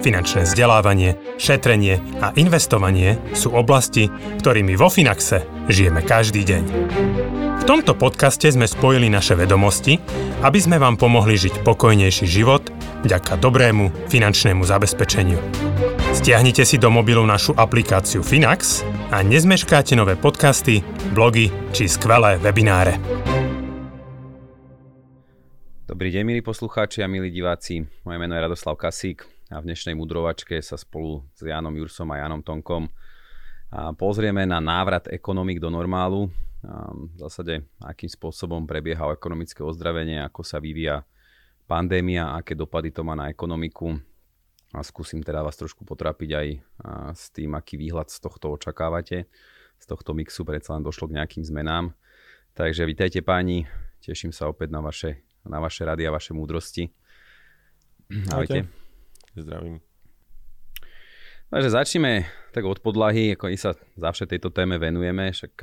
Finančné vzdelávanie, šetrenie a investovanie sú oblasti, ktorými vo Finaxe žijeme každý deň. V tomto podcaste sme spojili naše vedomosti, aby sme vám pomohli žiť pokojnejší život vďaka dobrému finančnému zabezpečeniu. Stiahnite si do mobilu našu aplikáciu Finax a nezmeškáte nové podcasty, blogy či skvelé webináre. Dobrý deň, milí poslucháči a milí diváci. Moje meno je Radoslav Kasík a v dnešnej mudrovačke sa spolu s Jánom Jursom a Janom Tonkom pozrieme na návrat ekonomik do normálu v zásade akým spôsobom prebieha ekonomické ozdravenie, ako sa vyvíja pandémia, aké dopady to má na ekonomiku. A skúsim teda vás trošku potrapiť aj s tým, aký výhľad z tohto očakávate. Z tohto mixu predsa len došlo k nejakým zmenám. Takže vítajte páni, teším sa opäť na vaše, na vaše rady a vaše múdrosti. Ahojte. Zdravím. Takže začneme tak od podlahy, ako my sa zavše tejto téme venujeme, však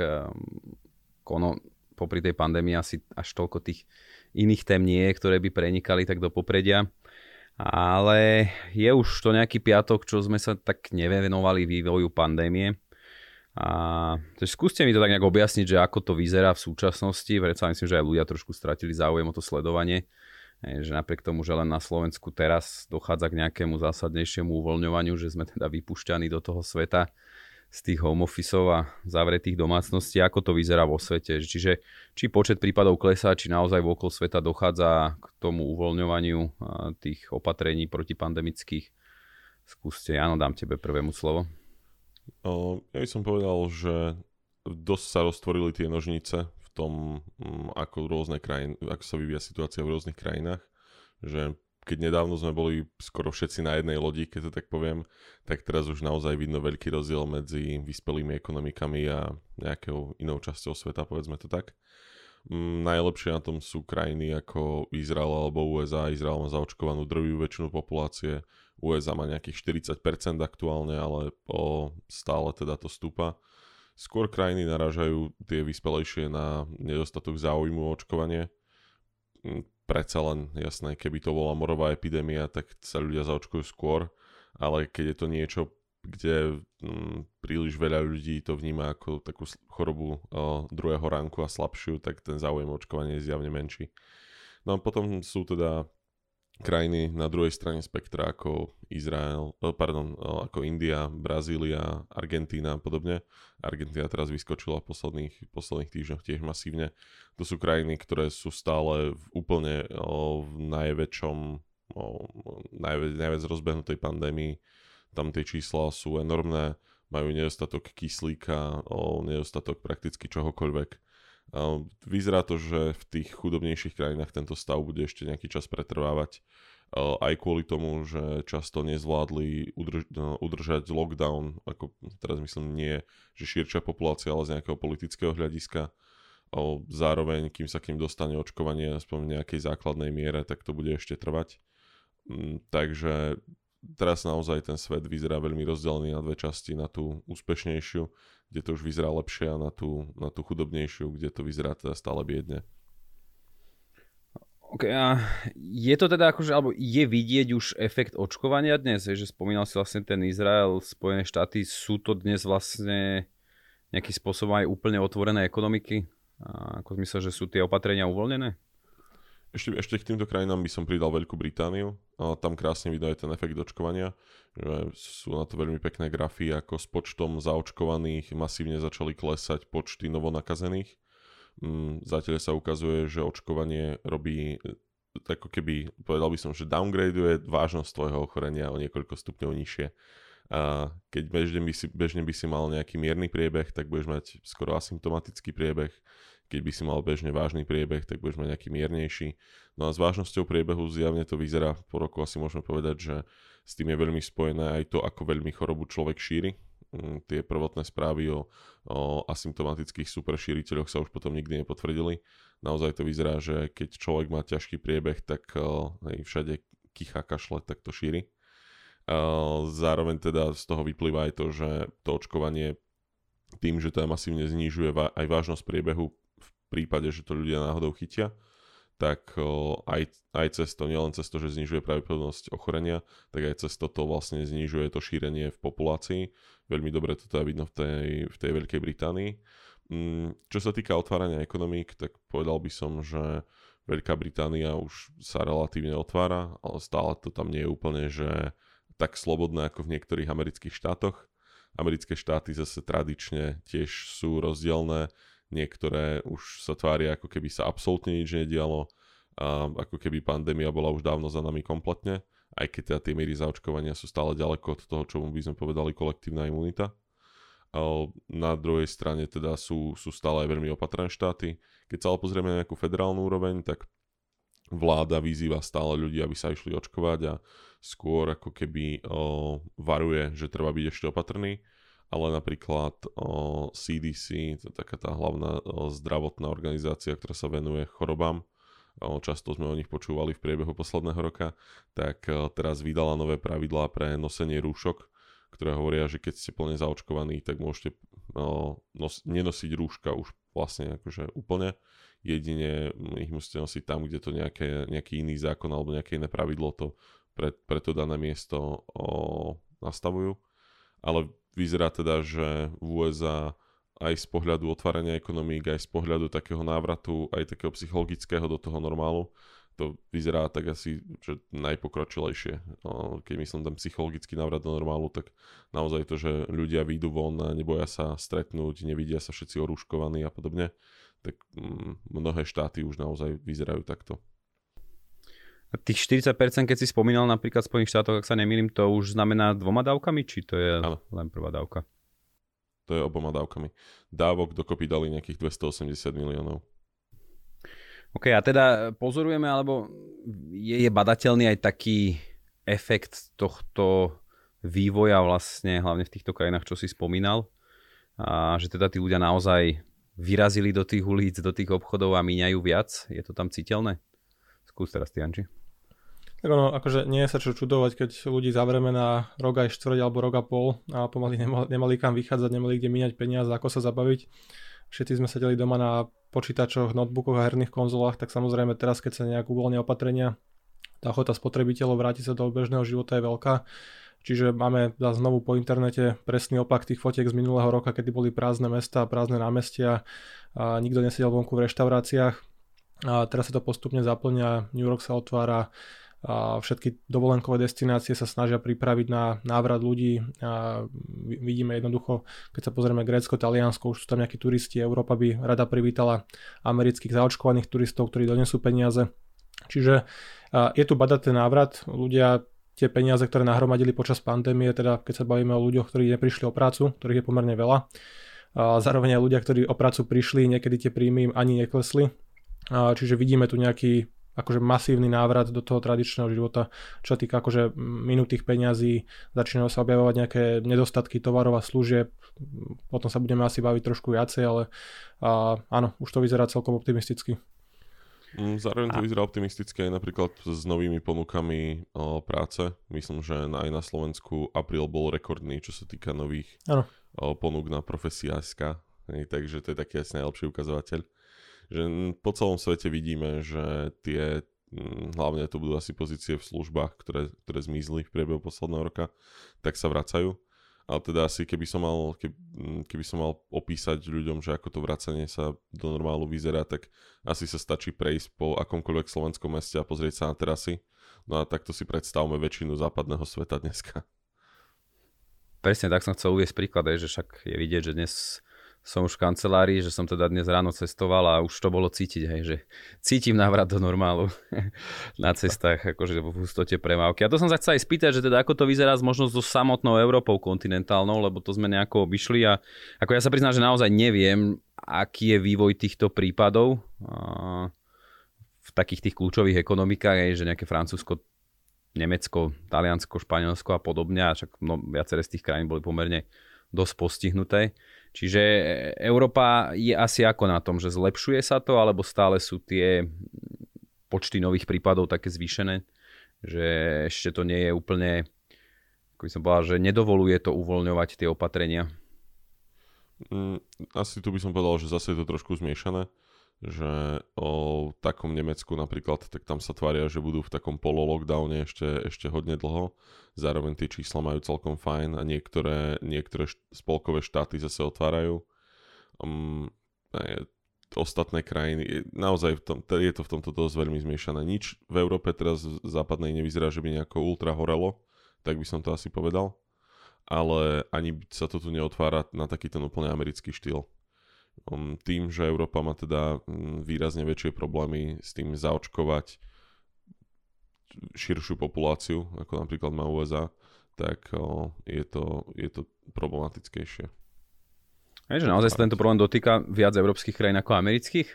ono popri tej pandémii asi až toľko tých iných tém nie je, ktoré by prenikali tak do popredia. Ale je už to nejaký piatok, čo sme sa tak nevenovali vývoju pandémie. A skúste mi to tak nejak objasniť, že ako to vyzerá v súčasnosti. Predsa myslím, že aj ľudia trošku stratili záujem o to sledovanie. Že napriek tomu, že len na Slovensku teraz dochádza k nejakému zásadnejšiemu uvoľňovaniu, že sme teda vypušťaní do toho sveta, z tých home officeov a zavretých domácností, ako to vyzerá vo svete. Čiže či počet prípadov klesá, či naozaj v okolo sveta dochádza k tomu uvoľňovaniu tých opatrení protipandemických. Skúste, áno, dám tebe prvému slovo. Ja by som povedal, že dosť sa roztvorili tie nožnice tom, mm, ako, rôzne krajiny, ako sa vyvíja situácia v rôznych krajinách. Že keď nedávno sme boli skoro všetci na jednej lodi, keď to tak poviem, tak teraz už naozaj vidno veľký rozdiel medzi vyspelými ekonomikami a nejakou inou časťou sveta, povedzme to tak. Mm, najlepšie na tom sú krajiny ako Izrael alebo USA. Izrael má zaočkovanú drvivú väčšinu populácie, USA má nejakých 40% aktuálne, ale o, stále teda to stúpa. Skôr krajiny naražajú tie vyspelejšie na nedostatok záujmu o očkovanie mm, predsa len jasné, keby to bola morová epidémia, tak sa ľudia zaočkujú skôr, ale keď je to niečo, kde mm, príliš veľa ľudí to vníma ako takú chorobu o, druhého ránku a slabšiu, tak ten záujem očkovania je zjavne menší. No a potom sú teda krajiny na druhej strane spektra ako Izrael, eh, pardon, eh, ako India, Brazília, Argentína a podobne. Argentína teraz vyskočila v posledných, posledných týždňoch tiež masívne. To sú krajiny, ktoré sú stále v úplne o, v najväčšom, o, najviac, najviac rozbehnutej pandémii. Tam tie čísla sú enormné, majú nedostatok kyslíka, nedostatok prakticky čohokoľvek Vyzerá to, že v tých chudobnejších krajinách tento stav bude ešte nejaký čas pretrvávať. Aj kvôli tomu, že často nezvládli udrž- no, udržať lockdown, ako teraz myslím nie, že širšia populácia, ale z nejakého politického hľadiska. Zároveň, kým sa k ním dostane očkovanie aspoň v nejakej základnej miere, tak to bude ešte trvať. Takže teraz naozaj ten svet vyzerá veľmi rozdelený na dve časti, na tú úspešnejšiu kde to už vyzerá lepšie a na tú, na tú chudobnejšiu, kde to vyzerá teda stále biedne. OK, a je to teda akože, alebo je vidieť už efekt očkovania dnes, že spomínal si vlastne ten Izrael, Spojené štáty, sú to dnes vlastne nejakým spôsobom aj úplne otvorené ekonomiky? A ako zmysel, že sú tie opatrenia uvoľnené? Ešte, ešte k týmto krajinám by som pridal Veľkú Britániu. Tam krásne vidno ten efekt očkovania. Sú na to veľmi pekné grafy, ako s počtom zaočkovaných masívne začali klesať počty novonakazených. Mm, zatiaľ sa ukazuje, že očkovanie robí ako keby, povedal by som, že downgradeuje vážnosť tvojho ochorenia o niekoľko stupňov nižšie. A keď bežne by, si, bežne by si mal nejaký mierny priebeh, tak budeš mať skoro asymptomatický priebeh keď by si mal bežne vážny priebeh, tak budeš mať nejaký miernejší. No a s vážnosťou priebehu zjavne to vyzerá po roku asi môžeme povedať, že s tým je veľmi spojené aj to, ako veľmi chorobu človek šíri. Mm, tie prvotné správy o, o asymptomatických superšíriteľoch sa už potom nikdy nepotvrdili. Naozaj to vyzerá, že keď človek má ťažký priebeh, tak aj všade kicha kašle, tak to šíri. Zároveň teda z toho vyplýva aj to, že to očkovanie tým, že to masívne znižuje aj vážnosť priebehu prípade, že to ľudia náhodou chytia, tak aj, aj cez to, nielen cez to, že znižuje pravdepodobnosť ochorenia, tak aj cez to vlastne znižuje to šírenie v populácii. Veľmi dobre to teda vidno v tej, v tej Veľkej Británii. Mm, čo sa týka otvárania ekonomík, tak povedal by som, že Veľká Británia už sa relatívne otvára, ale stále to tam nie je úplne, že tak slobodné ako v niektorých amerických štátoch. Americké štáty zase tradične tiež sú rozdielne niektoré už sa tvária, ako keby sa absolútne nič nedialo, a ako keby pandémia bola už dávno za nami kompletne, aj keď teda tie míry zaočkovania sú stále ďaleko od toho, čo by sme povedali kolektívna imunita. Na druhej strane teda sú, sú stále aj veľmi opatrné štáty. Keď sa ale pozrieme na nejakú federálnu úroveň, tak vláda vyzýva stále ľudí, aby sa išli očkovať a skôr ako keby o, varuje, že treba byť ešte opatrný ale napríklad CDC, to je taká tá hlavná zdravotná organizácia, ktorá sa venuje chorobám, často sme o nich počúvali v priebehu posledného roka, tak teraz vydala nové pravidlá pre nosenie rúšok, ktoré hovoria, že keď ste plne zaočkovaní, tak môžete nos, nenosiť rúška už vlastne akože úplne. Jedine ich musíte nosiť tam, kde to nejaké, nejaký iný zákon alebo nejaké iné pravidlo to pre, pre to dané miesto o, nastavujú. Ale Vyzerá teda, že v USA aj z pohľadu otvárania ekonomík, aj z pohľadu takého návratu, aj takého psychologického do toho normálu, to vyzerá tak asi, že najpokročilejšie. Keď myslím ten psychologický návrat do normálu, tak naozaj to, že ľudia výjdu von a neboja sa stretnúť, nevidia sa všetci orúškovaní a podobne, tak mm, mnohé štáty už naozaj vyzerajú takto. Tých 40%, keď si spomínal napríklad v Spojených štátoch, ak sa nemýlim, to už znamená dvoma dávkami, či to je ano. len prvá dávka? To je oboma dávkami. Dávok dokopy dali nejakých 280 miliónov. OK, a teda pozorujeme, alebo je, je badateľný aj taký efekt tohto vývoja vlastne, hlavne v týchto krajinách, čo si spomínal, a že teda tí ľudia naozaj vyrazili do tých ulic, do tých obchodov a míňajú viac? Je to tam citeľné? Skús teraz, Tianči. Tak ono, akože nie sa čo čudovať, keď ľudí zavrieme na rok aj štvrť alebo rok a pol a pomaly nemali, nemali kam vychádzať, nemali kde míňať peniaze, ako sa zabaviť. Všetci sme sedeli doma na počítačoch, notebookoch a herných konzolách, tak samozrejme teraz, keď sa nejak uvoľnia opatrenia, tá ochota spotrebiteľov vrátiť sa do bežného života je veľká. Čiže máme znovu po internete presný opak tých fotiek z minulého roka, kedy boli prázdne mesta, prázdne námestia a nikto nesedel vonku v reštauráciách a teraz sa to postupne zaplňa, New York sa otvára, všetky dovolenkové destinácie sa snažia pripraviť na návrat ľudí. A vidíme jednoducho, keď sa pozrieme Grécko, Taliansko, už sú tam nejakí turisti, Európa by rada privítala amerických zaočkovaných turistov, ktorí donesú peniaze. Čiže je tu badať ten návrat, ľudia tie peniaze, ktoré nahromadili počas pandémie, teda keď sa bavíme o ľuďoch, ktorí neprišli o prácu, ktorých je pomerne veľa, a zároveň aj ľudia, ktorí o prácu prišli, niekedy tie príjmy im ani neklesli, Čiže vidíme tu nejaký akože masívny návrat do toho tradičného života, čo týka akože minutých peňazí, začínajú sa objavovať nejaké nedostatky tovarov a služieb, potom sa budeme asi baviť trošku viacej, ale a, áno, už to vyzerá celkom optimisticky. Mm, zároveň to vyzerá optimisticky aj napríklad s novými ponukami o, práce. Myslím, že aj na Slovensku apríl bol rekordný, čo sa týka nových o, ponúk na profesiáska. Takže to je taký asi najlepší ukazovateľ že po celom svete vidíme, že tie hlavne to budú asi pozície v službách, ktoré, ktoré zmizli v priebehu posledného roka, tak sa vracajú. Ale teda asi keby som mal, keby, keby som mal opísať ľuďom, že ako to vracanie sa do normálu vyzerá, tak asi sa stačí prejsť po akomkoľvek slovenskom meste a pozrieť sa na terasy. No a takto si predstavme väčšinu západného sveta dneska. Presne tak som chcel uvieť príklad, že však je vidieť, že dnes som už v kancelárii, že som teda dnes ráno cestoval a už to bolo cítiť, hej, že cítim návrat do normálu na cestách, akože v hustote premávky. A to som sa chcel aj spýtať, že teda ako to vyzerá s možnosť so samotnou Európou kontinentálnou, lebo to sme nejako obišli a ako ja sa priznám, že naozaj neviem, aký je vývoj týchto prípadov a v takých tých kľúčových ekonomikách, hej, že nejaké Francúzsko, Nemecko, Taliansko, Španielsko a podobne, a však no, viaceré z tých krajín boli pomerne dosť postihnuté. Čiže Európa je asi ako na tom, že zlepšuje sa to, alebo stále sú tie počty nových prípadov také zvýšené, že ešte to nie je úplne, ako by som povedal, že nedovoluje to uvoľňovať tie opatrenia. Mm, asi tu by som povedal, že zase je to trošku zmiešané, že o takom Nemecku napríklad, tak tam sa tvária, že budú v takom polo-lockdowne ešte, ešte hodne dlho. Zároveň tie čísla majú celkom fajn a niektoré, niektoré spolkové štáty zase otvárajú. Um, ostatné krajiny, naozaj v tom, je to v tomto dosť veľmi zmiešané. Nič v Európe teraz v západnej nevyzerá, že by nejako ultra horelo, tak by som to asi povedal ale ani sa to tu neotvára na taký ten úplne americký štýl. Um, tým, že Európa má teda mm, výrazne väčšie problémy s tým zaočkovať širšiu populáciu, ako napríklad má USA, tak je, to, je to problematickejšie. Je, že naozaj sa tento problém dotýka viac európskych krajín ako amerických?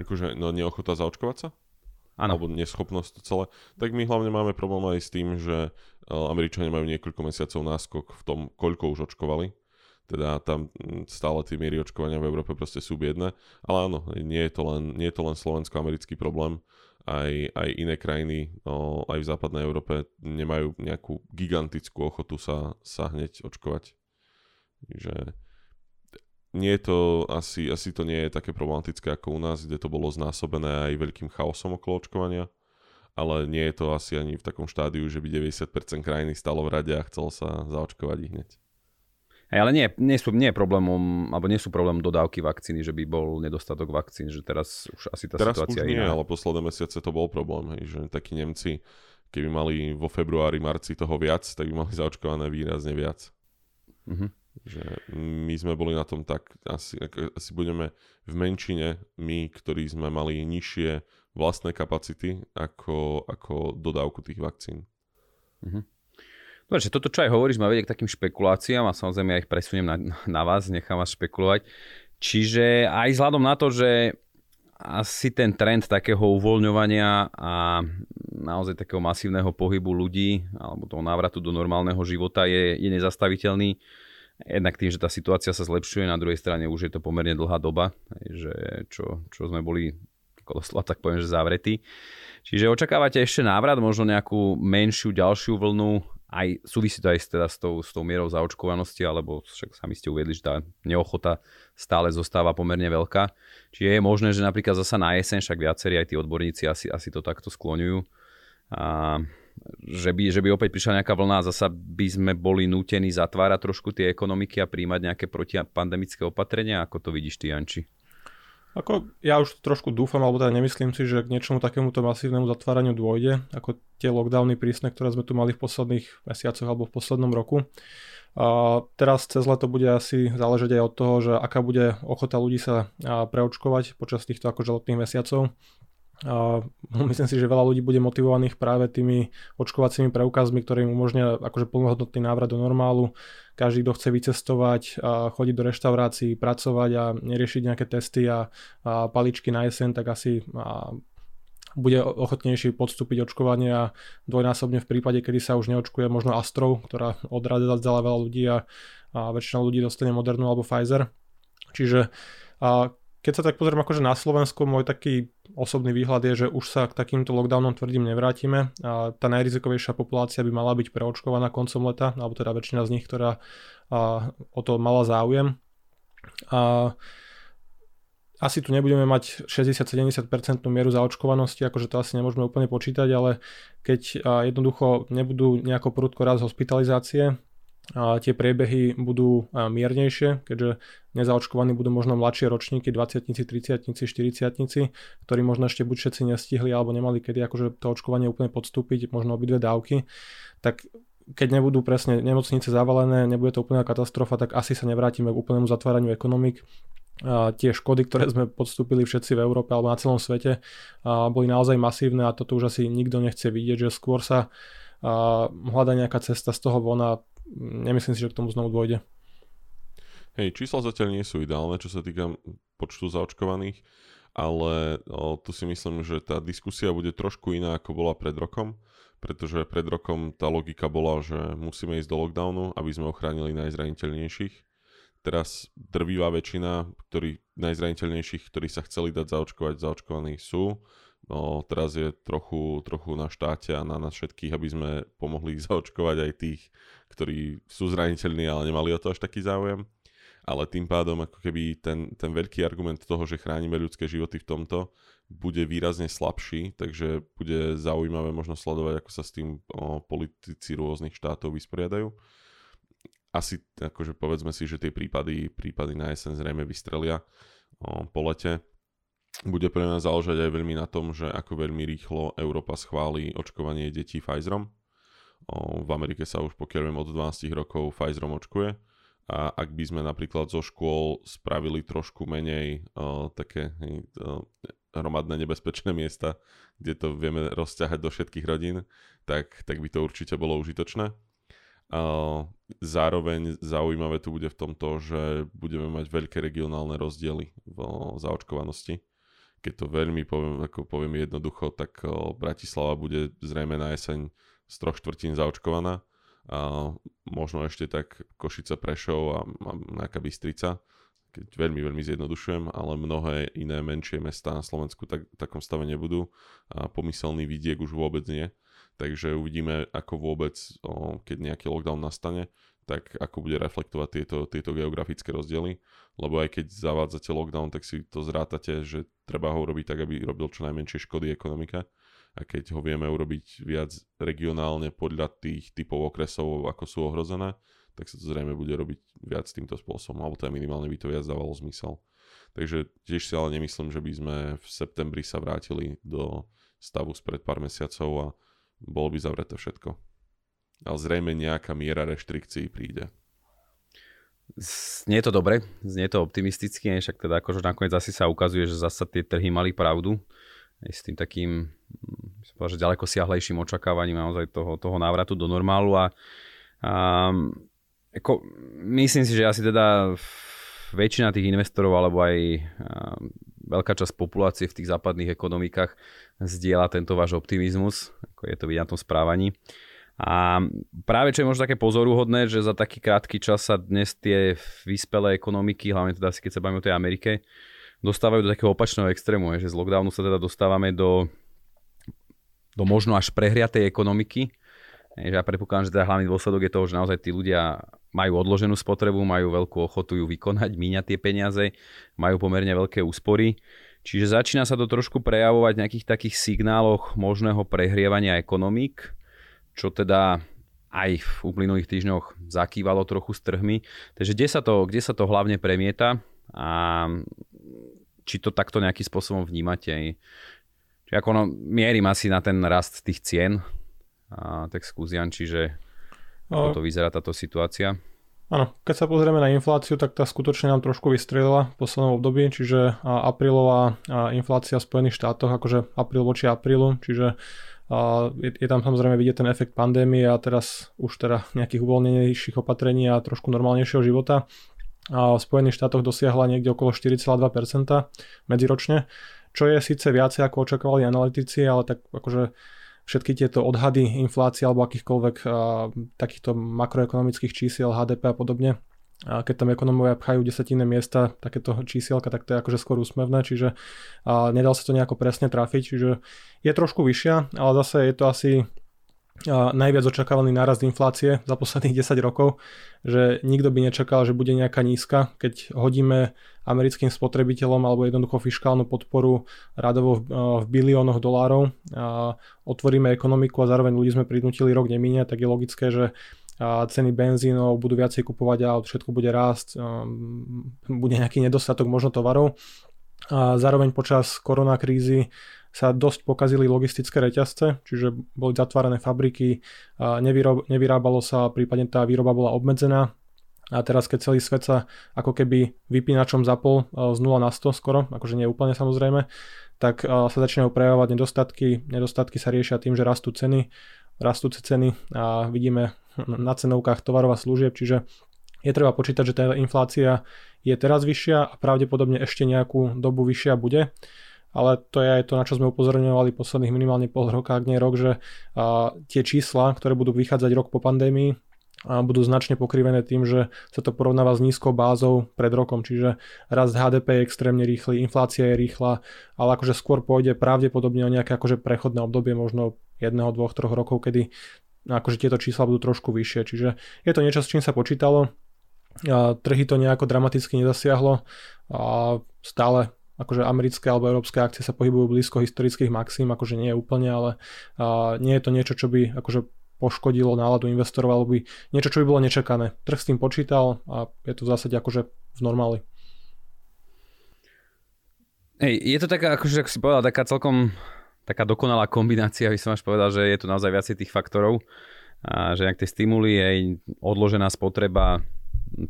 Akože no, neochota zaočkovať sa? Ano. alebo neschopnosť to celé, tak my hlavne máme problém aj s tým, že Američania majú niekoľko mesiacov náskok v tom, koľko už očkovali. Teda tam hm, stále tie miery očkovania v Európe proste sú biedne. Ale áno, nie je to len, nie je to len slovensko-americký problém. Aj, aj iné krajiny, no, aj v západnej Európe nemajú nejakú gigantickú ochotu sa, sa hneď očkovať. Takže nie je to, asi, asi to nie je také problematické ako u nás, kde to bolo znásobené aj veľkým chaosom okolo očkovania, ale nie je to asi ani v takom štádiu, že by 90% krajiny stalo v rade a chcel sa zaočkovať hneď. Hey, ale nie, nie, sú, nie, je problémom, alebo nie sú problém dodávky vakcíny, že by bol nedostatok vakcín, že teraz už asi tá teraz situácia už nie, iná. ale posledné mesiace to bol problém, hej, že takí Nemci, keby mali vo februári, marci toho viac, tak by mali zaočkované výrazne viac. Uh-huh. Že my sme boli na tom tak, asi, asi budeme v menšine, my, ktorí sme mali nižšie vlastné kapacity ako, ako dodávku tých vakcín. Mm-hmm. Dobre, že toto, čo aj hovoríš, ma vedie k takým špekuláciám a samozrejme ja ich presuniem na, na vás, nechám vás špekulovať. Čiže aj vzhľadom na to, že asi ten trend takého uvoľňovania a naozaj takého masívneho pohybu ľudí alebo toho návratu do normálneho života je, je nezastaviteľný Jednak tým, že tá situácia sa zlepšuje, na druhej strane už je to pomerne dlhá doba, že čo, čo sme boli doslova tak poviem, že zavretí. Čiže očakávate ešte návrat, možno nejakú menšiu, ďalšiu vlnu, aj súvisí to aj s, teda s, tou, s tou mierou zaočkovanosti, alebo však sami ste uviedli, že tá neochota stále zostáva pomerne veľká. Čiže je možné, že napríklad zasa na jeseň, však viacerí aj tí odborníci asi, asi to takto skloňujú. A že by, že by opäť prišla nejaká vlna a zasa by sme boli nútení zatvárať trošku tie ekonomiky a príjmať nejaké protipandemické opatrenia? Ako to vidíš ty, Janči? Ako ja už trošku dúfam, alebo teda nemyslím si, že k niečomu takémuto masívnemu zatváraniu dôjde, ako tie lockdowny prísne, ktoré sme tu mali v posledných mesiacoch alebo v poslednom roku. A teraz cez leto bude asi záležať aj od toho, že aká bude ochota ľudí sa preočkovať počas týchto akože letných mesiacov. A myslím si, že veľa ľudí bude motivovaných práve tými očkovacími preukazmi, ktoré im umožnia akože plnohodnotný návrat do normálu. Každý, kto chce vycestovať, a chodiť do reštaurácií, pracovať a neriešiť nejaké testy a, a paličky na jeseň, tak asi a, bude ochotnejší podstúpiť očkovanie a dvojnásobne v prípade, kedy sa už neočkuje možno Astrov, ktorá odradzala veľa ľudí a, a väčšina ľudí dostane Modernu alebo Pfizer. Čiže a keď sa tak pozriem akože na Slovensku, môj taký osobný výhľad je, že už sa k takýmto lockdownom tvrdím nevrátime a tá najrizikovejšia populácia by mala byť preočkovaná koncom leta, alebo teda väčšina z nich, ktorá a, o to mala záujem. A asi tu nebudeme mať 60-70% mieru zaočkovanosti, akože to asi nemôžeme úplne počítať, ale keď jednoducho nebudú nejako prudko raz hospitalizácie, a tie priebehy budú miernejšie, keďže nezaočkovaní budú možno mladšie ročníky, 20 30 40 ktorí možno ešte buď všetci nestihli alebo nemali kedy akože to očkovanie úplne podstúpiť, možno obidve dávky, tak keď nebudú presne nemocnice zavalené, nebude to úplná katastrofa, tak asi sa nevrátime k úplnému zatváraniu ekonomik. A tie škody, ktoré sme podstúpili všetci v Európe alebo na celom svete, a boli naozaj masívne a toto už asi nikto nechce vidieť, že skôr sa hľada nejaká cesta z toho von a nemyslím si, že k tomu znovu dôjde. Hej, čísla zatiaľ nie sú ideálne, čo sa týka počtu zaočkovaných, ale o, tu si myslím, že tá diskusia bude trošku iná, ako bola pred rokom, pretože pred rokom tá logika bola, že musíme ísť do lockdownu, aby sme ochránili najzraniteľnejších. Teraz drvivá väčšina ktorí, najzraniteľnejších, ktorí sa chceli dať zaočkovať, zaočkovaní sú. No, teraz je trochu, trochu na štáte a na nás všetkých, aby sme pomohli zaočkovať aj tých, ktorí sú zraniteľní, ale nemali o to až taký záujem. Ale tým pádom ako keby ten, ten veľký argument toho, že chránime ľudské životy v tomto, bude výrazne slabší, takže bude zaujímavé možno sledovať, ako sa s tým o, politici rôznych štátov vysporiadajú. Asi akože povedzme si, že tie prípady, prípady na jeseň zrejme vystrelia o, po lete bude pre nás záležať aj veľmi na tom, že ako veľmi rýchlo Európa schváli očkovanie detí Pfizerom. V Amerike sa už pokiaľ viem od 12 rokov Pfizerom očkuje a ak by sme napríklad zo škôl spravili trošku menej uh, také uh, hromadné nebezpečné miesta, kde to vieme rozťahať do všetkých rodín, tak, tak by to určite bolo užitočné. Uh, zároveň zaujímavé tu bude v tomto, že budeme mať veľké regionálne rozdiely v zaočkovanosti keď to veľmi poviem, ako poviem jednoducho, tak Bratislava bude zrejme na jeseň z troch štvrtín zaočkovaná. A možno ešte tak Košica, Prešov a, a nejaká Bystrica, keď veľmi, veľmi zjednodušujem, ale mnohé iné menšie mesta na Slovensku tak, v takom stave nebudú a pomyselný vidiek už vôbec nie. Takže uvidíme, ako vôbec, keď nejaký lockdown nastane, tak ako bude reflektovať tieto, tieto geografické rozdiely. Lebo aj keď zavádzate lockdown, tak si to zrátate, že treba ho urobiť tak, aby robil čo najmenšie škody ekonomika. A keď ho vieme urobiť viac regionálne podľa tých typov okresov, ako sú ohrozené, tak sa to zrejme bude robiť viac týmto spôsobom, alebo teda minimálne by to viac dávalo zmysel. Takže tiež si ale nemyslím, že by sme v septembri sa vrátili do stavu spred pár mesiacov a bolo by zavreté všetko ale zrejme nejaká miera reštrikcií príde. Znie to dobre, znie to optimisticky, však teda akože nakoniec asi sa ukazuje, že zasa tie trhy mali pravdu. S tým takým, mm, povedal, že ďaleko siahlejším očakávaním naozaj toho, toho návratu do normálu a, a ako, myslím si, že asi teda väčšina tých investorov alebo aj a, veľká časť populácie v tých západných ekonomikách zdieľa tento váš optimizmus, ako je to vidieť na tom správaní. A práve čo je možno také pozoruhodné, že za taký krátky čas sa dnes tie vyspelé ekonomiky, hlavne teda keď sa bavíme o tej Amerike, dostávajú do takého opačného extrému, že z lockdownu sa teda dostávame do, do možno až prehriatej ekonomiky. Že ja predpokladám, že teda hlavný dôsledok je toho, že naozaj tí ľudia majú odloženú spotrebu, majú veľkú ochotu ju vykonať, míňať tie peniaze, majú pomerne veľké úspory. Čiže začína sa to trošku prejavovať v nejakých takých signáloch možného prehrievania ekonomík čo teda aj v uplynulých týždňoch zakývalo trochu s trhmi. Takže kde sa to, kde sa to hlavne premieta a či to takto nejakým spôsobom vnímate? Čiže ako no, mierim asi na ten rast tých cien, a, tak skúsiam, čiže ako to vyzerá táto situácia. Áno, keď sa pozrieme na infláciu, tak tá skutočne nám trošku vystrelila v poslednom období, čiže aprílová inflácia v Spojených štátoch, akože apríl voči aprílu, čiže a je, je tam samozrejme vidieť ten efekt pandémie a teraz už teda nejakých uvoľnenejších opatrení a trošku normálnejšieho života. V Spojených štátoch dosiahla niekde okolo 4,2% medziročne, čo je síce viacej ako očakávali analytici, ale tak akože všetky tieto odhady inflácie alebo akýchkoľvek a, takýchto makroekonomických čísiel HDP a podobne a keď tam ekonomovia pchajú desatinné miesta, takéto čísielka, tak to je akože skôr úsmevné, čiže a nedal sa to nejako presne trafiť, čiže je trošku vyššia, ale zase je to asi najviac očakávaný nárast inflácie za posledných 10 rokov, že nikto by nečakal, že bude nejaká nízka, keď hodíme americkým spotrebiteľom alebo jednoducho fiskálnu podporu radovo v, v biliónoch dolárov a otvoríme ekonomiku a zároveň ľudí sme prinútili rok nemíňať, tak je logické, že a ceny benzínov budú viacej kupovať a všetko bude rásť, bude nejaký nedostatok možno tovarov. A zároveň počas koronakrízy sa dosť pokazili logistické reťazce, čiže boli zatvárané fabriky, nevyrábalo sa, prípadne tá výroba bola obmedzená. A teraz, keď celý svet sa ako keby vypínačom zapol z 0 na 100 skoro, akože nie úplne samozrejme, tak sa začínajú prejavovať nedostatky. Nedostatky sa riešia tým, že rastú ceny, rastúce ceny a vidíme na cenovkách tovarov a služieb, čiže je treba počítať, že tá inflácia je teraz vyššia a pravdepodobne ešte nejakú dobu vyššia bude. Ale to je aj to, na čo sme upozorňovali posledných minimálne pol roka, ak nie rok, že tie čísla, ktoré budú vychádzať rok po pandémii, budú značne pokrivené tým, že sa to porovnáva s nízkou bázou pred rokom, čiže rast HDP je extrémne rýchly, inflácia je rýchla, ale akože skôr pôjde pravdepodobne o nejaké akože prechodné obdobie, možno jedného, dvoch, troch rokov, kedy akože tieto čísla budú trošku vyššie. Čiže je to niečo, s čím sa počítalo. A trhy to nejako dramaticky nezasiahlo a stále akože americké alebo európske akcie sa pohybujú blízko historických maxim, akože nie je úplne, ale a nie je to niečo, čo by akože poškodilo náladu investorov alebo by niečo, čo by bolo nečakané. Trh s tým počítal a je to v zásade akože v normáli. Hej, je to taká, akože ako si povedal, taká celkom taká dokonalá kombinácia, by som až povedal, že je tu naozaj viacej tých faktorov. A že ak tie stimuly, aj odložená spotreba,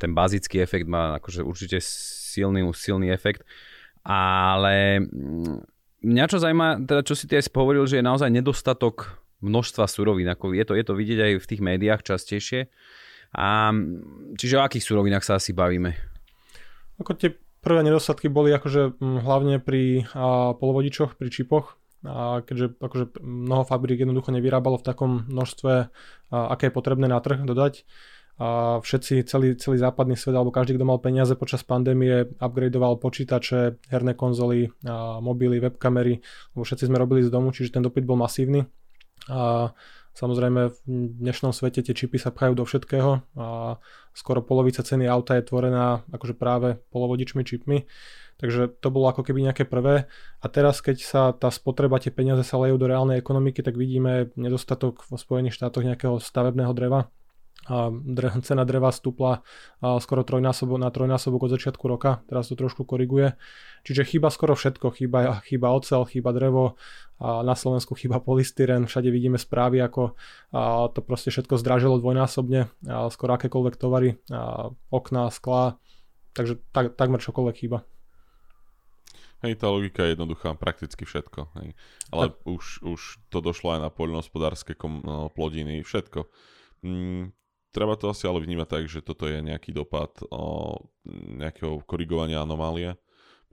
ten bazický efekt má akože určite silný, silný efekt. Ale mm, mňa čo zaujíma, teda čo si ty aj spovoril, že je naozaj nedostatok množstva surovín. Ako je, to, je to vidieť aj v tých médiách častejšie. A, mm, čiže o akých surovinách sa asi bavíme? Ako tie prvé nedostatky boli akože mm, hlavne pri a, polovodičoch, pri čipoch, a keďže akože mnoho fabrík jednoducho nevyrábalo v takom množstve, a, aké je potrebné na trh dodať. A všetci, celý, celý západný svet, alebo každý, kto mal peniaze počas pandémie, upgradeoval počítače, herné konzoly, a mobily, webkamery, lebo všetci sme robili z domu, čiže ten dopyt bol masívny. A Samozrejme v dnešnom svete tie čipy sa pchajú do všetkého a skoro polovica ceny auta je tvorená akože práve polovodičmi čipmi. Takže to bolo ako keby nejaké prvé. A teraz, keď sa tá spotreba, tie peniaze sa lejú do reálnej ekonomiky, tak vidíme nedostatok v Spojených štátoch nejakého stavebného dreva cena dreva stúpla skoro trojnásobok, na trojnásobok od začiatku roka, teraz to trošku koriguje. Čiže chýba skoro všetko, chýba, chýba ocel, chýba drevo, a na Slovensku chýba polystyren, všade vidíme správy, ako to proste všetko zdražilo dvojnásobne, skoro akékoľvek tovary, okná, sklá, takže tak, takmer čokoľvek chýba. Hej, tá logika je jednoduchá, prakticky všetko. Hej. Ale už, už to došlo aj na poľnohospodárske kom, no, plodiny, všetko. Mm, Treba to asi ale vnímať tak, že toto je nejaký dopad o, nejakého korigovania anomálie.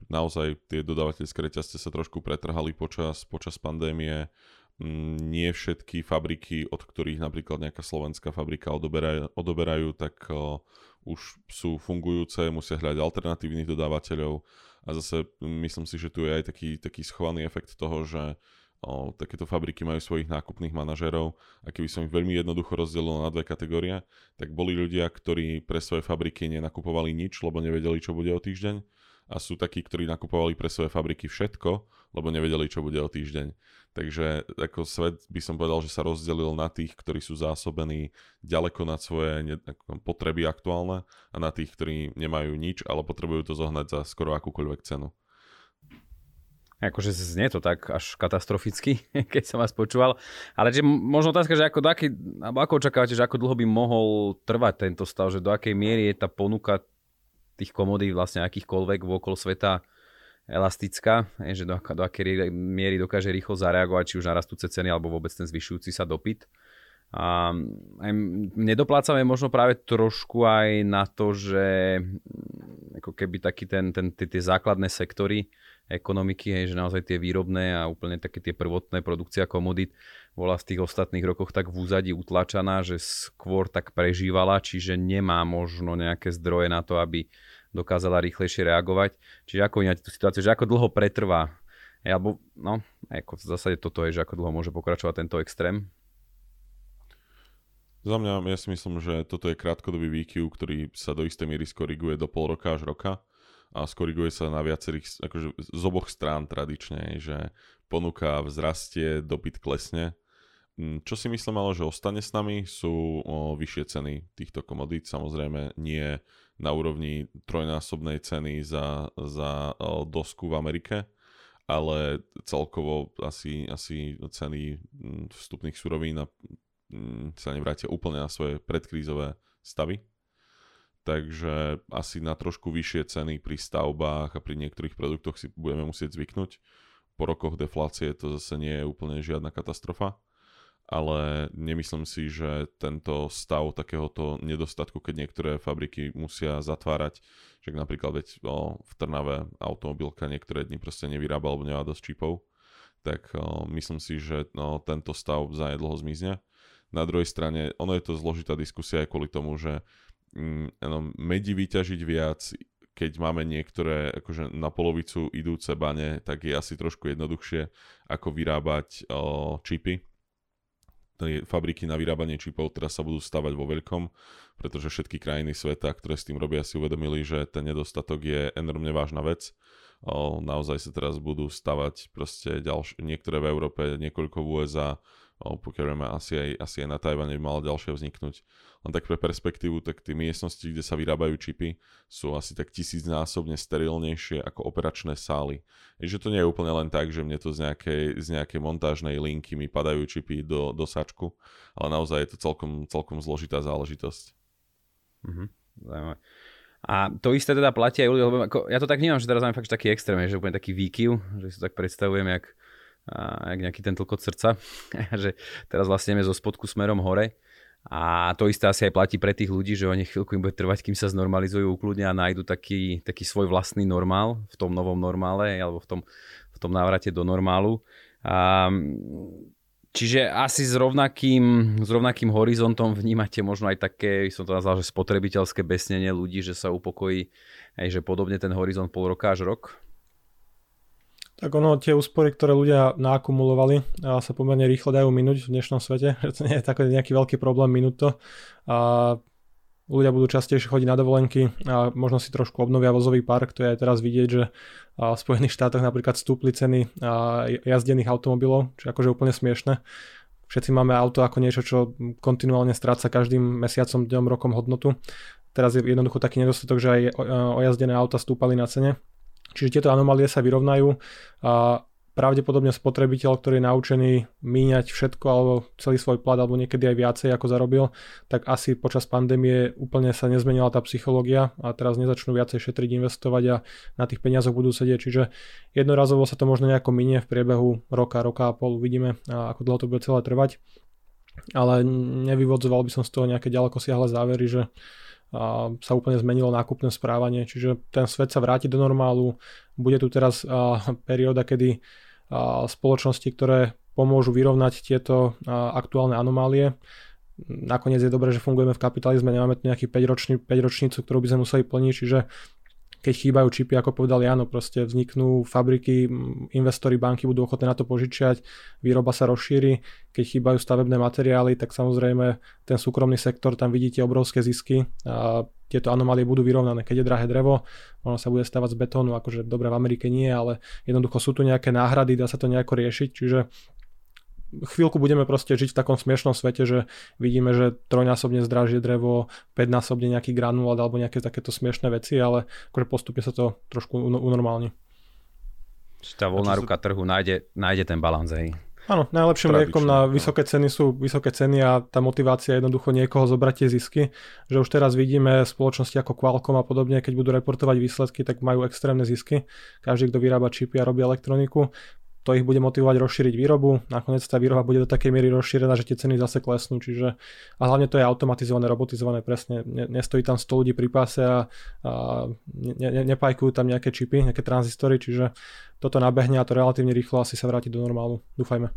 Naozaj tie dodávateľské reťazce sa trošku pretrhali počas, počas pandémie. Mm, nie všetky fabriky, od ktorých napríklad nejaká slovenská fabrika odoberajú, odoberajú tak o, už sú fungujúce, musia hľadať alternatívnych dodávateľov. A zase myslím si, že tu je aj taký, taký schovaný efekt toho, že o, takéto fabriky majú svojich nákupných manažerov a keby som ich veľmi jednoducho rozdelil na dve kategórie, tak boli ľudia, ktorí pre svoje fabriky nenakupovali nič, lebo nevedeli, čo bude o týždeň a sú takí, ktorí nakupovali pre svoje fabriky všetko, lebo nevedeli, čo bude o týždeň. Takže ako svet by som povedal, že sa rozdelil na tých, ktorí sú zásobení ďaleko nad svoje potreby aktuálne a na tých, ktorí nemajú nič, ale potrebujú to zohnať za skoro akúkoľvek cenu. Akože znie to tak až katastroficky, keď som vás počúval. Ale že možno otázka, že ako, do alebo ako očakávate, že ako dlho by mohol trvať tento stav, že do akej miery je tá ponuka tých komodí vlastne akýchkoľvek okolo sveta elastická, že do, do akej miery dokáže rýchlo zareagovať, či už na rastúce ceny alebo vôbec ten zvyšujúci sa dopyt. A nedoplácame možno práve trošku aj na to, že ako keby taký ten, ten, tie, tie základné sektory, ekonomiky, hej, že naozaj tie výrobné a úplne také tie prvotné produkcia komodít bola v tých ostatných rokoch tak v úzadí utlačaná, že skôr tak prežívala, čiže nemá možno nejaké zdroje na to, aby dokázala rýchlejšie reagovať. Čiže ako vnímate tú situáciu, že ako dlho pretrvá, alebo no, ako v zásade toto je, že ako dlho môže pokračovať tento extrém? Za mňa, ja si myslím, že toto je krátkodobý výkyv, ktorý sa do istej miery skoriguje do pol roka až roka a skoriguje sa na viacerých, akože z oboch strán tradične, že ponuka vzrastie, dopyt klesne. Mm, čo si myslím ale, že ostane s nami, sú o, vyššie ceny týchto komodít. Samozrejme nie na úrovni trojnásobnej ceny za, za o, dosku v Amerike, ale celkovo asi, asi ceny mm, vstupných surovín mm, sa nevrátia úplne na svoje predkrízové stavy takže asi na trošku vyššie ceny pri stavbách a pri niektorých produktoch si budeme musieť zvyknúť. Po rokoch deflácie to zase nie je úplne žiadna katastrofa, ale nemyslím si, že tento stav takéhoto nedostatku, keď niektoré fabriky musia zatvárať, že napríklad veď o, v Trnave automobilka niektoré dni proste nevyrába alebo nemá dosť čipov, tak o, myslím si, že no, tento stav zanedlho zmizne. Na druhej strane, ono je to zložitá diskusia aj kvôli tomu, že mm, medi vyťažiť viac, keď máme niektoré akože na polovicu idúce bane, tak je asi trošku jednoduchšie ako vyrábať o, čipy. fabriky na vyrábanie čipov teraz sa budú stavať vo veľkom, pretože všetky krajiny sveta, ktoré s tým robia, si uvedomili, že ten nedostatok je enormne vážna vec. O, naozaj sa teraz budú stavať proste ďalšie, niektoré v Európe, niekoľko v USA, pokiaľ vieme, asi aj, asi aj na Tajvane by mala ďalšia vzniknúť. Len tak pre perspektívu, tak tie miestnosti, kde sa vyrábajú čipy, sú asi tak tisícnásobne sterilnejšie ako operačné sály. Je, že to nie je úplne len tak, že mne to z nejakej, z nejakej montážnej linky mi padajú čipy do, do sačku, ale naozaj je to celkom, celkom zložitá záležitosť. Mhm, zaujímavé. A to isté teda platí aj ľudia, lebo ako, ja to tak vnímam, že teraz máme fakt taký extrém, že úplne taký výkyv, že si to tak predstavujem, jak a jak nejaký ten tlkot srdca, že teraz vlastne ideme zo spodku smerom hore. A to isté asi aj platí pre tých ľudí, že oni chvíľku im bude trvať, kým sa znormalizujú úplne a nájdu taký, taký svoj vlastný normál v tom novom normále alebo v tom, v tom návrate do normálu. A, čiže asi s rovnakým, s rovnakým horizontom vnímate možno aj také, som to nazval, že spotrebiteľské besnenie ľudí, že sa upokojí aj že podobne ten horizont pol roka až rok? Tak ono, tie úspory, ktoré ľudia naakumulovali, sa pomerne rýchlo dajú minúť v dnešnom svete. To nie je taký nejaký veľký problém minúť to. A ľudia budú častejšie chodiť na dovolenky a možno si trošku obnovia vozový park. To je aj teraz vidieť, že v Spojených štátoch napríklad stúpli ceny jazdených automobilov, čo je akože úplne smiešne. Všetci máme auto ako niečo, čo kontinuálne stráca každým mesiacom, dňom, rokom hodnotu. Teraz je jednoducho taký nedostatok, že aj ojazdené auta stúpali na cene Čiže tieto anomálie sa vyrovnajú a pravdepodobne spotrebiteľ, ktorý je naučený míňať všetko alebo celý svoj plat alebo niekedy aj viacej ako zarobil, tak asi počas pandémie úplne sa nezmenila tá psychológia a teraz nezačnú viacej šetriť, investovať a na tých peniazoch budú sedieť. Čiže jednorazovo sa to možno nejako minie v priebehu roka, roka a pol, uvidíme ako dlho to bude celé trvať. Ale nevyvodzoval by som z toho nejaké ďaleko siahle závery, že sa úplne zmenilo nákupné správanie, čiže ten svet sa vráti do normálu. Bude tu teraz perióda, kedy spoločnosti, ktoré pomôžu vyrovnať tieto aktuálne anomálie, nakoniec je dobré, že fungujeme v kapitalizme, nemáme tu nejaký 5-ročný, 5 ročnicu, ktorú by sme museli plniť, čiže keď chýbajú čipy, ako povedal Jano, proste vzniknú fabriky, investori banky budú ochotné na to požičiať, výroba sa rozšíri, keď chýbajú stavebné materiály, tak samozrejme ten súkromný sektor, tam vidíte obrovské zisky a tieto anomálie budú vyrovnané. Keď je drahé drevo, ono sa bude stavať z betónu, akože dobre v Amerike nie, ale jednoducho sú tu nejaké náhrady, dá sa to nejako riešiť, čiže chvíľku budeme proste žiť v takom smiešnom svete, že vidíme, že trojnásobne zdražie drevo, 5-násobne nejaký granulát alebo nejaké takéto smiešné veci, ale akože postupne sa to trošku unormálni. Čiže tá voľná ruka sa... trhu nájde, nájde ten balans, hej. Áno, najlepším liekom na vysoké ceny sú vysoké ceny a tá motivácia je jednoducho niekoho zobrať tie zisky, že už teraz vidíme spoločnosti ako Qualcomm a podobne, keď budú reportovať výsledky, tak majú extrémne zisky. Každý, kto vyrába čipy a robí elektroniku, to ich bude motivovať rozšíriť výrobu, nakoniec tá výroba bude do takej miery rozšírená, že tie ceny zase klesnú, čiže a hlavne to je automatizované, robotizované, presne, ne, nestojí tam 100 ľudí pri páse a, a ne, ne, nepajkujú tam nejaké čipy, nejaké tranzistory, čiže toto nabehne a to relatívne rýchlo asi sa vráti do normálu, dúfajme.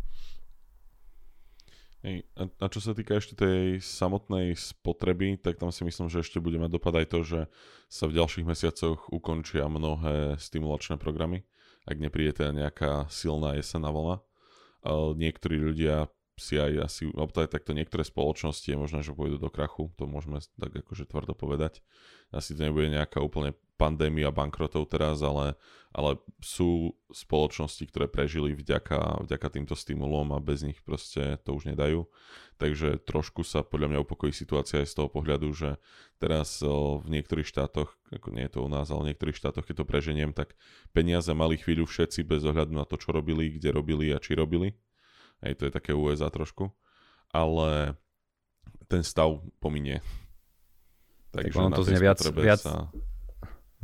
A, čo sa týka ešte tej samotnej spotreby, tak tam si myslím, že ešte bude mať dopad aj to, že sa v ďalších mesiacoch ukončia mnohé stimulačné programy ak nepríde teda nejaká silná jesená vlna. Niektorí ľudia si aj asi, alebo takto niektoré spoločnosti je možné, že pôjdu do krachu, to môžeme tak akože tvrdo povedať. Asi to nebude nejaká úplne pandémia bankrotov teraz, ale, ale sú spoločnosti, ktoré prežili vďaka, vďaka týmto stimulom a bez nich proste to už nedajú. Takže trošku sa podľa mňa upokojí situácia aj z toho pohľadu, že teraz v niektorých štátoch, ako nie je to u nás, ale v niektorých štátoch, keď to preženiem, tak peniaze mali chvíľu všetci bez ohľadu na to, čo robili, kde robili a či robili. Aj to je také USA trošku. Ale ten stav pominie. Takže tak ono to znie viac, viac, sa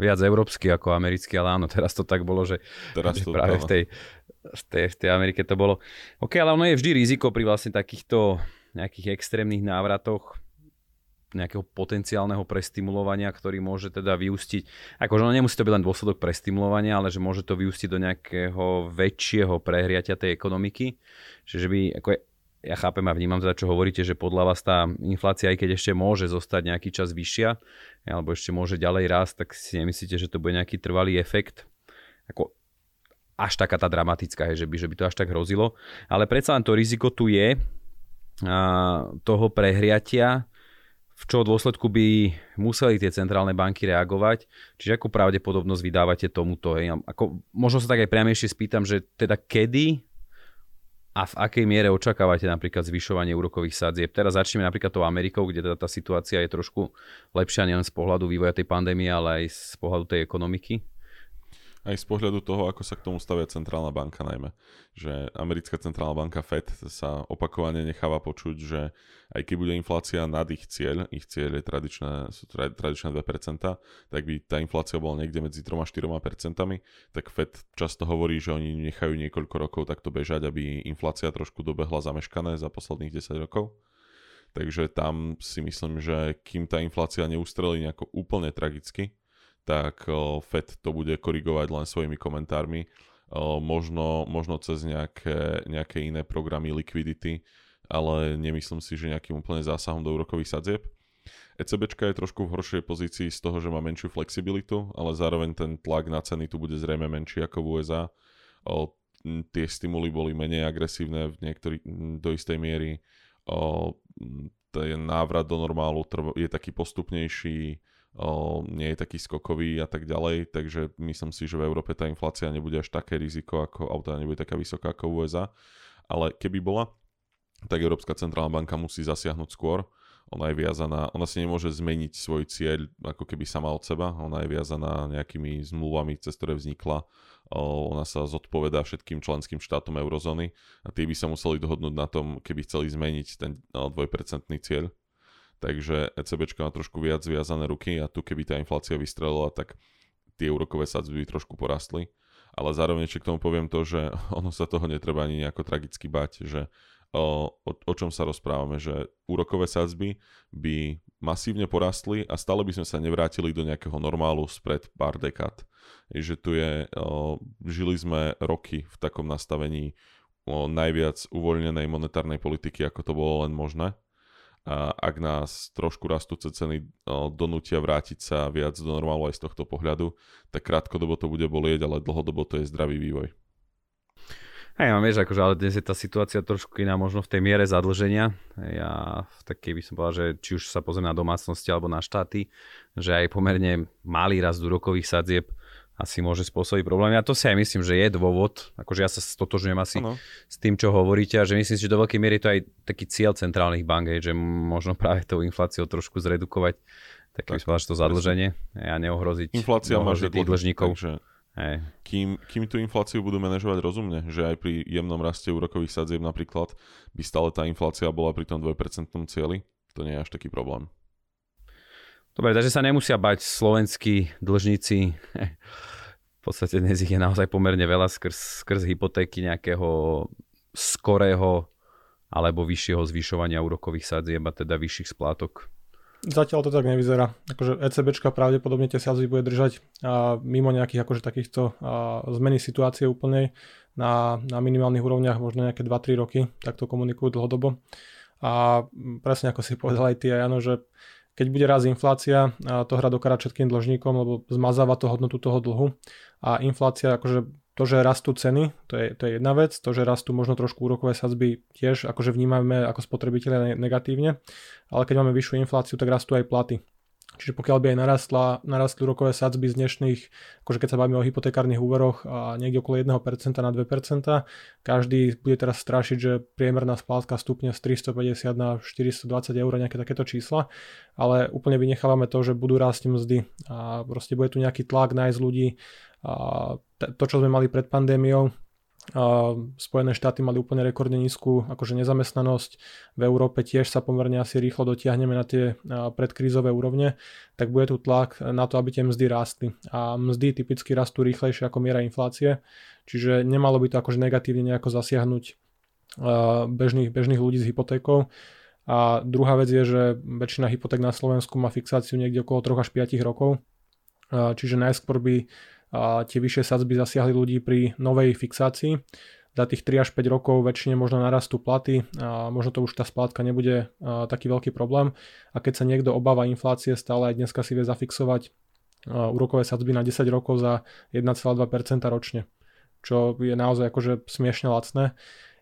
viac európsky ako americký, ale áno, teraz to tak bolo, že, teraz to práve v tej, v, tej, v tej Amerike to bolo. OK, ale ono je vždy riziko pri vlastne takýchto nejakých extrémnych návratoch nejakého potenciálneho prestimulovania, ktorý môže teda vyústiť, akože ono nemusí to byť len dôsledok prestimulovania, ale že môže to vyústiť do nejakého väčšieho prehriatia tej ekonomiky. Čiže by, ako je, ja chápem a vnímam teda, čo hovoríte, že podľa vás tá inflácia, aj keď ešte môže zostať nejaký čas vyššia, alebo ešte môže ďalej rásť, tak si nemyslíte, že to bude nejaký trvalý efekt? Ako až taká tá dramatická, že by, že by to až tak hrozilo. Ale predsa len to riziko tu je. toho prehriatia, v čo dôsledku by museli tie centrálne banky reagovať. Čiže akú pravdepodobnosť vydávate tomuto? Hej? Ako, možno sa tak aj priamejšie spýtam, že teda kedy a v akej miere očakávate napríklad zvyšovanie úrokových sadzieb? Teraz začneme napríklad tou Amerikou, kde teda tá situácia je trošku lepšia nielen z pohľadu vývoja tej pandémie, ale aj z pohľadu tej ekonomiky aj z pohľadu toho, ako sa k tomu stavia centrálna banka najmä. Že americká centrálna banka Fed sa opakovane necháva počuť, že aj keď bude inflácia nad ich cieľ, ich cieľ je tradičné, sú tradičné 2%, tak by tá inflácia bola niekde medzi 3 a 4%, tak Fed často hovorí, že oni nechajú niekoľko rokov takto bežať, aby inflácia trošku dobehla zameškané za posledných 10 rokov. Takže tam si myslím, že kým tá inflácia neustrelí nejako úplne tragicky, tak Fed to bude korigovať len svojimi komentármi, možno, možno cez nejaké, nejaké iné programy liquidity, ale nemyslím si, že nejakým úplne zásahom do úrokových sadzieb. ECBčka je trošku v horšej pozícii z toho, že má menšiu flexibilitu, ale zároveň ten tlak na ceny tu bude zrejme menší ako v USA. O, tie stimuly boli menej agresívne v niektorý, do istej miery. O, ten návrat do normálu je taký postupnejší nie je taký skokový a tak ďalej, takže myslím si, že v Európe tá inflácia nebude až také riziko, ako, alebo teda nebude taká vysoká ako USA, ale keby bola, tak Európska centrálna banka musí zasiahnuť skôr, ona je viazaná, ona si nemôže zmeniť svoj cieľ ako keby sama od seba, ona je viazaná nejakými zmluvami, cez ktoré vznikla, ona sa zodpovedá všetkým členským štátom eurozóny a tie by sa museli dohodnúť na tom, keby chceli zmeniť ten 2% cieľ takže ECB má trošku viac zviazané ruky a tu keby tá inflácia vystrelila, tak tie úrokové sadzby by trošku porastli. Ale zároveň ešte k tomu poviem to, že ono sa toho netreba ani nejako tragicky bať, že o, o, o čom sa rozprávame, že úrokové sadzby by masívne porastli a stále by sme sa nevrátili do nejakého normálu spred pár dekád. Že tu je, o, žili sme roky v takom nastavení o najviac uvoľnenej monetárnej politiky, ako to bolo len možné ak nás trošku rastúce ceny donútia vrátiť sa viac do normálu aj z tohto pohľadu, tak krátkodobo to bude bolieť, ale dlhodobo to je zdravý vývoj. Hej, mám vieš, akože, ale dnes je tá situácia trošku iná možno v tej miere zadlženia. Ja v takej by som povedal, že či už sa pozrieme na domácnosti alebo na štáty, že aj pomerne malý rast úrokových sadzieb asi môže spôsobiť problémy. A to si aj myslím, že je dôvod, akože ja sa stotožňujem asi ano. s tým, čo hovoríte a že myslím si, že do veľkej miery je to aj taký cieľ centrálnych bank, že možno práve tou infláciou trošku zredukovať tak, tak to zadlženie a neohroziť, Inflácia neohroziť tých dlžníkov. Takže hey. kým, kým tú infláciu budú manažovať rozumne, že aj pri jemnom raste úrokových sadzieb napríklad by stále tá inflácia bola pri tom 2% cieli, to nie je až taký problém. Dobre, takže sa nemusia bať slovenskí dlžníci. v podstate dnes ich je naozaj pomerne veľa skrz, skrz hypotéky nejakého skorého alebo vyššieho zvyšovania úrokových sadzieb a teda vyšších splátok. Zatiaľ to tak nevyzerá. Akože ECBčka pravdepodobne tie sadzby bude držať a mimo nejakých akože takýchto a zmeny situácie úplnej na, na minimálnych úrovniach možno nejaké 2-3 roky, tak to komunikujú dlhodobo. A presne ako si povedal aj ty, Jano, že keď bude raz inflácia, to hra dokára všetkým dlžníkom, lebo zmazáva to hodnotu toho dlhu. A inflácia, akože to, že rastú ceny, to je, to je jedna vec, to, že rastú možno trošku úrokové sadzby tiež akože vnímame ako spotrebiteľe negatívne, ale keď máme vyššiu infláciu, tak rastú aj platy. Čiže pokiaľ by aj narastla, narastli úrokové sadzby z dnešných, akože keď sa bavíme o hypotekárnych úveroch a niekde okolo 1% na 2%, každý bude teraz strašiť, že priemerná splátka stupne z 350 na 420 eur, nejaké takéto čísla, ale úplne vynechávame to, že budú rásť mzdy a proste bude tu nejaký tlak nájsť ľudí a to, čo sme mali pred pandémiou, Spojené štáty mali úplne rekordne nízku akože nezamestnanosť. V Európe tiež sa pomerne asi rýchlo dotiahneme na tie predkrízové úrovne, tak bude tu tlak na to, aby tie mzdy rástli. A mzdy typicky rastú rýchlejšie ako miera inflácie, čiže nemalo by to akože negatívne nejako zasiahnuť bežných, bežných ľudí s hypotékou. A druhá vec je, že väčšina hypoték na Slovensku má fixáciu niekde okolo 3 až 5 rokov. Čiže najskôr by a tie vyššie sadzby zasiahli ľudí pri novej fixácii. Za tých 3 až 5 rokov väčšine možno narastú platy a možno to už tá splátka nebude taký veľký problém. A keď sa niekto obáva inflácie, stále aj dneska si vie zafixovať úrokové sadzby na 10 rokov za 1,2% ročne, čo je naozaj akože smiešne lacné.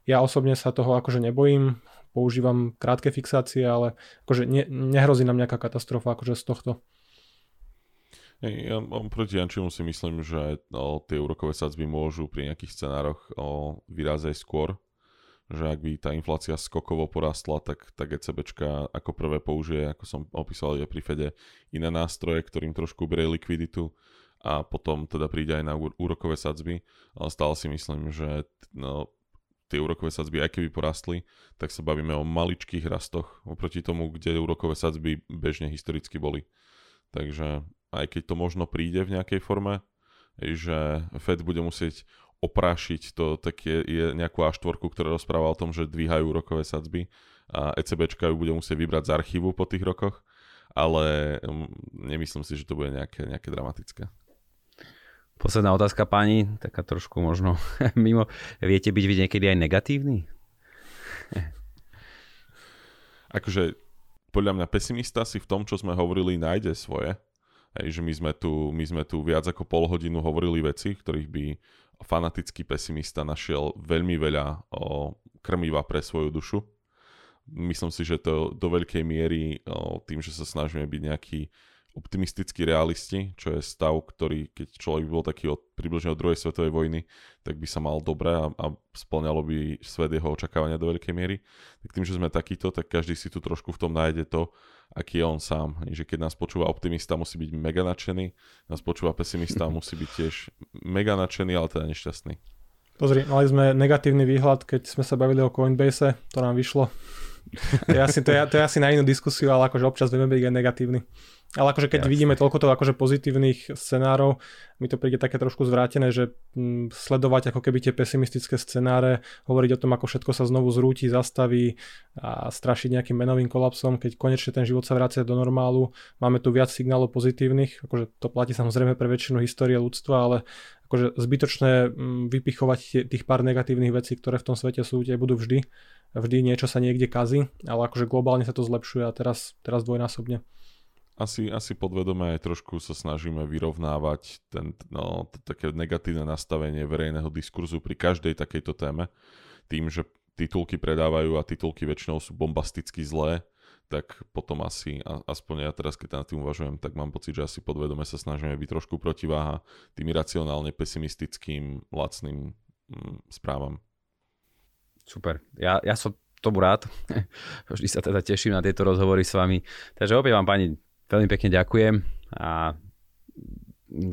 Ja osobne sa toho akože nebojím, používam krátke fixácie, ale akože ne, nehrozí nám nejaká katastrofa akože z tohto. Ja proti Jančimu si myslím, že no, tie úrokové sadzby môžu pri nejakých scenároch o, vyrázať skôr, že ak by tá inflácia skokovo porastla, tak, tak ECBčka ako prvé použije, ako som opísal aj pri Fede, iné nástroje, ktorým trošku berie likviditu a potom teda príde aj na úrokové sadzby, ale stále si myslím, že no, tie úrokové sadzby, aj keby porastli, tak sa bavíme o maličkých rastoch oproti tomu, kde úrokové sadzby bežne historicky boli. Takže aj keď to možno príde v nejakej forme, že Fed bude musieť oprášiť to také je nejakú A4, ktorá rozpráva o tom, že dvíhajú úrokové sadzby a ECBčka ju bude musieť vybrať z archívu po tých rokoch, ale mm, nemyslím si, že to bude nejaké, nejaké dramatické. Posledná otázka pani, taká trošku možno mimo. Viete byť vy niekedy aj negatívny? akože podľa mňa pesimista si v tom, čo sme hovorili, nájde svoje. Hej, že my sme, tu, my sme tu viac ako pol hodinu hovorili veci, ktorých by fanatický pesimista našiel veľmi veľa o, krmiva pre svoju dušu. Myslím si, že to do veľkej miery o, tým, že sa snažíme byť nejaký optimistickí realisti, čo je stav, ktorý, keď človek bol taký od, približne od druhej svetovej vojny, tak by sa mal dobre a, a splňalo by svet jeho očakávania do veľkej miery. Tak tým, že sme takýto, tak každý si tu trošku v tom nájde to, aký je on sám. Že keď nás počúva optimista, musí byť mega nadšený, nás počúva pesimista, musí byť tiež mega nadšený, ale teda nešťastný. Pozri, mali sme negatívny výhľad, keď sme sa bavili o Coinbase, to nám vyšlo. To je asi, to je, to je asi na inú diskusiu, ale akože občas vieme byť aj negatívny. Ale akože keď Jasne. vidíme toľko to akože pozitívnych scenárov, mi to príde také trošku zvrátené, že mm, sledovať ako keby tie pesimistické scenáre, hovoriť o tom, ako všetko sa znovu zrúti, zastaví a strašiť nejakým menovým kolapsom, keď konečne ten život sa vracia do normálu. Máme tu viac signálov pozitívnych, akože to platí samozrejme pre väčšinu histórie ľudstva, ale akože zbytočné mm, vypichovať tých pár negatívnych vecí, ktoré v tom svete sú, tie budú vždy. Vždy niečo sa niekde kazí, ale akože globálne sa to zlepšuje a teraz, teraz dvojnásobne asi, asi podvedome aj trošku sa snažíme vyrovnávať ten, no, také negatívne nastavenie verejného diskurzu pri každej takejto téme. Tým, že titulky predávajú a titulky väčšinou sú bombasticky zlé, tak potom asi, aspoň ja teraz, keď nad tým uvažujem, tak mám pocit, že asi podvedome sa snažíme byť trošku protiváha tým iracionálne pesimistickým, lacným mm, správam. Super. Ja, ja som tomu rád. Vždy sa teda teším na tieto rozhovory s vami. Takže opäť vám pani Veľmi pekne ďakujem a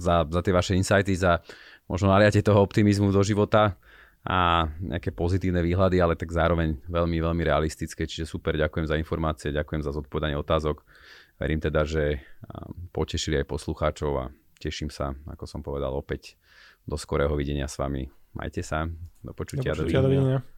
za, za tie vaše insighty, za možno naliate toho optimizmu do života a nejaké pozitívne výhľady, ale tak zároveň veľmi, veľmi realistické. Čiže super, ďakujem za informácie, ďakujem za zodpovedanie otázok. Verím teda, že potešili aj poslucháčov a teším sa, ako som povedal, opäť do skorého videnia s vami. Majte sa, do počutia. Do počutia, dovidenia.